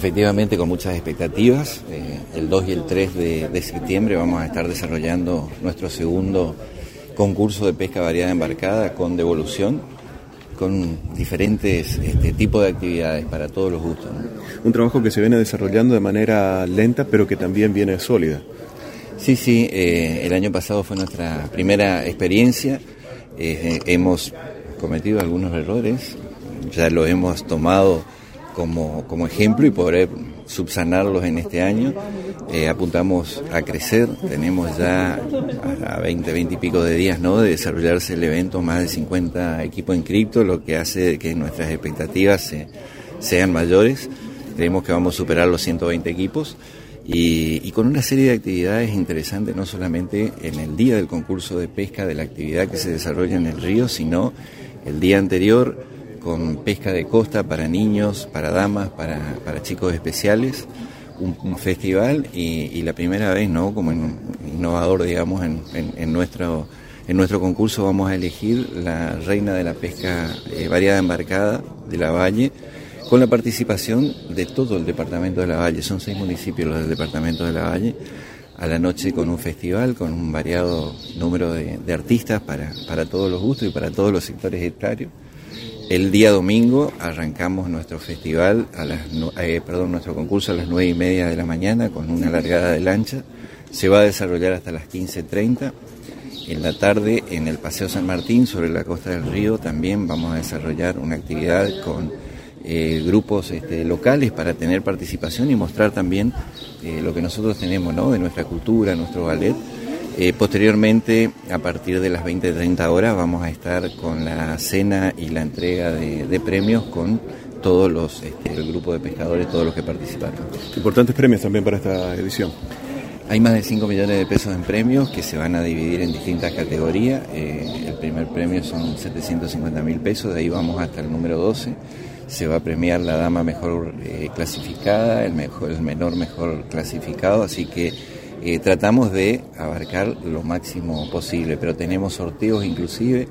Efectivamente, con muchas expectativas. Eh, el 2 y el 3 de, septiembre vamos a estar desarrollando nuestro segundo concurso de pesca variada embarcada con devolución, con diferentes este, tipos de actividades para todos los gustos. Un trabajo que se viene desarrollando de manera lenta, pero que también viene sólida. Sí, sí, eh, el año pasado fue nuestra primera experiencia. Eh, hemos cometido algunos errores, ya lo hemos tomado como, como ejemplo y poder subsanarlos en este año. Eh, apuntamos a crecer, tenemos ya a 20, 20 y pico de días ¿no? de desarrollarse el evento, más de 50 equipos en cripto, lo que hace que nuestras expectativas sean mayores. Creemos que vamos a superar los 120 equipos. Y, y, con una serie de actividades interesantes, no solamente en el día del concurso de pesca, de la actividad que se desarrolla en el río, sino el día anterior con pesca de costa para niños, para damas, para, para chicos especiales, un, festival y, la primera vez, ¿no? Como innovador, digamos, en, en, nuestro en nuestro concurso vamos a elegir la reina de la pesca eh, variada embarcada de la Valle con la participación de todo el departamento de la Valle. Son seis municipios los del departamento de la Valle. A la noche con un festival, con un variado número de, artistas para, para todos los gustos y para todos los sectores etarios. El día domingo arrancamos nuestro festival, a las, eh, perdón, nuestro concurso a las nueve y media de la mañana con una largada de lancha. Se va a desarrollar hasta las 15.30. En la tarde, en el Paseo San Martín, sobre la costa del río, también vamos a desarrollar una actividad con eh, grupos este, locales para tener participación y mostrar también eh, lo que nosotros tenemos ¿no? de nuestra cultura, nuestro ballet eh, posteriormente, a partir de las 20-30 horas, vamos a estar con la cena y la entrega de, premios con todos los, este, el grupo de pescadores, todos los que participaron. Importantes premios también para esta edición. Hay más de 5 millones de pesos en premios que se van a dividir en distintas categorías. Eh, el primer premio son 750 mil pesos, de ahí vamos hasta el número 12. Se va a premiar la dama mejor eh, clasificada, el, mejor, el menor mejor clasificado, así que eh, tratamos de abarcar lo máximo posible, pero tenemos sorteos inclusive,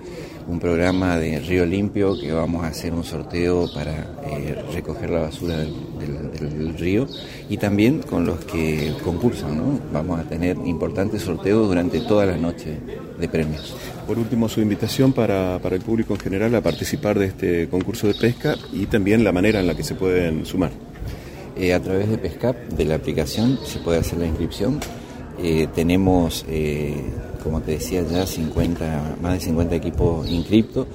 un programa de Río Limpio que vamos a hacer un sorteo para eh, recoger la basura del, río y también con los que concursan, ¿no? Vamos a tener importantes sorteos durante toda la noche de premios. Por último, su invitación para, para el público en general a participar de este concurso de pesca y también la manera en la que se pueden sumar. Eh, a través de PESCAP, de la aplicación, se puede hacer la inscripción. Eh, tenemos, eh, como te decía ya, 50, más de 50 equipos inscriptos.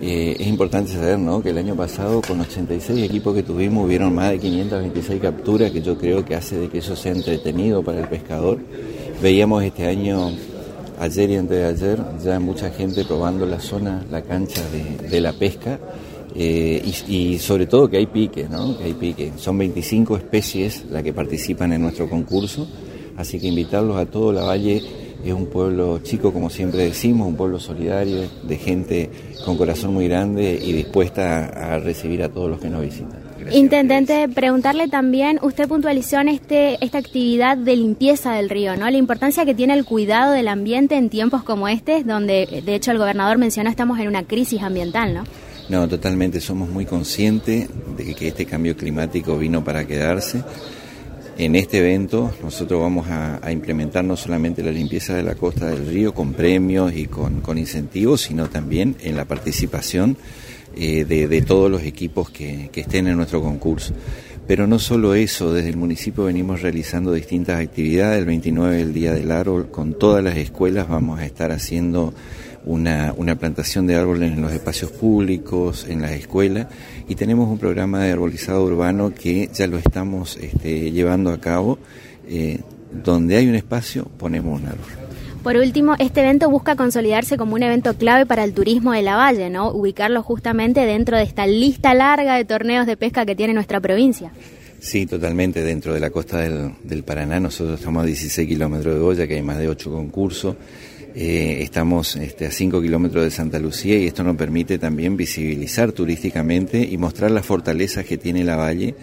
es importante saber ¿no? que el año pasado con 86 equipos que tuvimos hubieron más de 526 capturas, que yo creo que hace de que eso sea entretenido para el pescador. Veíamos este año, ayer y antes de ayer, ya mucha gente probando la zona, la cancha de la pesca eh, y, sobre todo que hay pique, ¿no? Hay pique. Son 25 especies las que participan en nuestro concurso, así que invitarlos a todo la Valle. Es un pueblo chico, como siempre decimos, un pueblo solidario, de gente con corazón muy grande y dispuesta a, recibir a todos los que nos visitan. Intendente, preguntarle también, usted puntualizó en este, esta actividad de limpieza del río, ¿no? La importancia que tiene el cuidado del ambiente en tiempos como este, donde de hecho el gobernador mencionó estamos en una crisis ambiental, ¿no? No, totalmente, somos muy conscientes de que este cambio climático vino para quedarse. En este evento nosotros vamos a, implementar no solamente la limpieza de la costa del río con premios y con, incentivos, sino también en la participación eh, de, todos los equipos que, estén en nuestro concurso. Pero no solo eso, desde el municipio venimos realizando distintas actividades. El 29, el Día del Árbol, con todas las escuelas vamos a estar haciendo una, una plantación de árboles en los espacios públicos, en las escuelas, y tenemos un programa de arbolizado urbano que ya lo estamos este, llevando a cabo. Eh, donde hay un espacio, ponemos un árbol. Por último, este evento busca consolidarse como un evento clave para el turismo de la Valle, ¿no? Ubicarlo justamente dentro de esta lista larga de torneos de pesca que tiene nuestra provincia. Sí, totalmente. Dentro de la costa del, del Paraná, nosotros estamos a 16 kilómetros de Goya, que hay más de 8 concursos. Eh, estamos este, a 5 kilómetros de Santa Lucía y esto nos permite también visibilizar turísticamente y mostrar las fortalezas que tiene la valle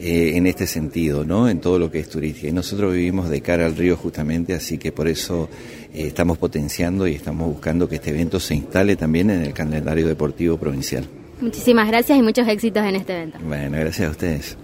eh, en este sentido, ¿no? en todo lo que es turística. Y nosotros vivimos de cara al río justamente, así que por eso eh, estamos potenciando y estamos buscando que este evento se instale también en el calendario deportivo provincial. Muchísimas gracias y muchos éxitos en este evento. Bueno, gracias a ustedes.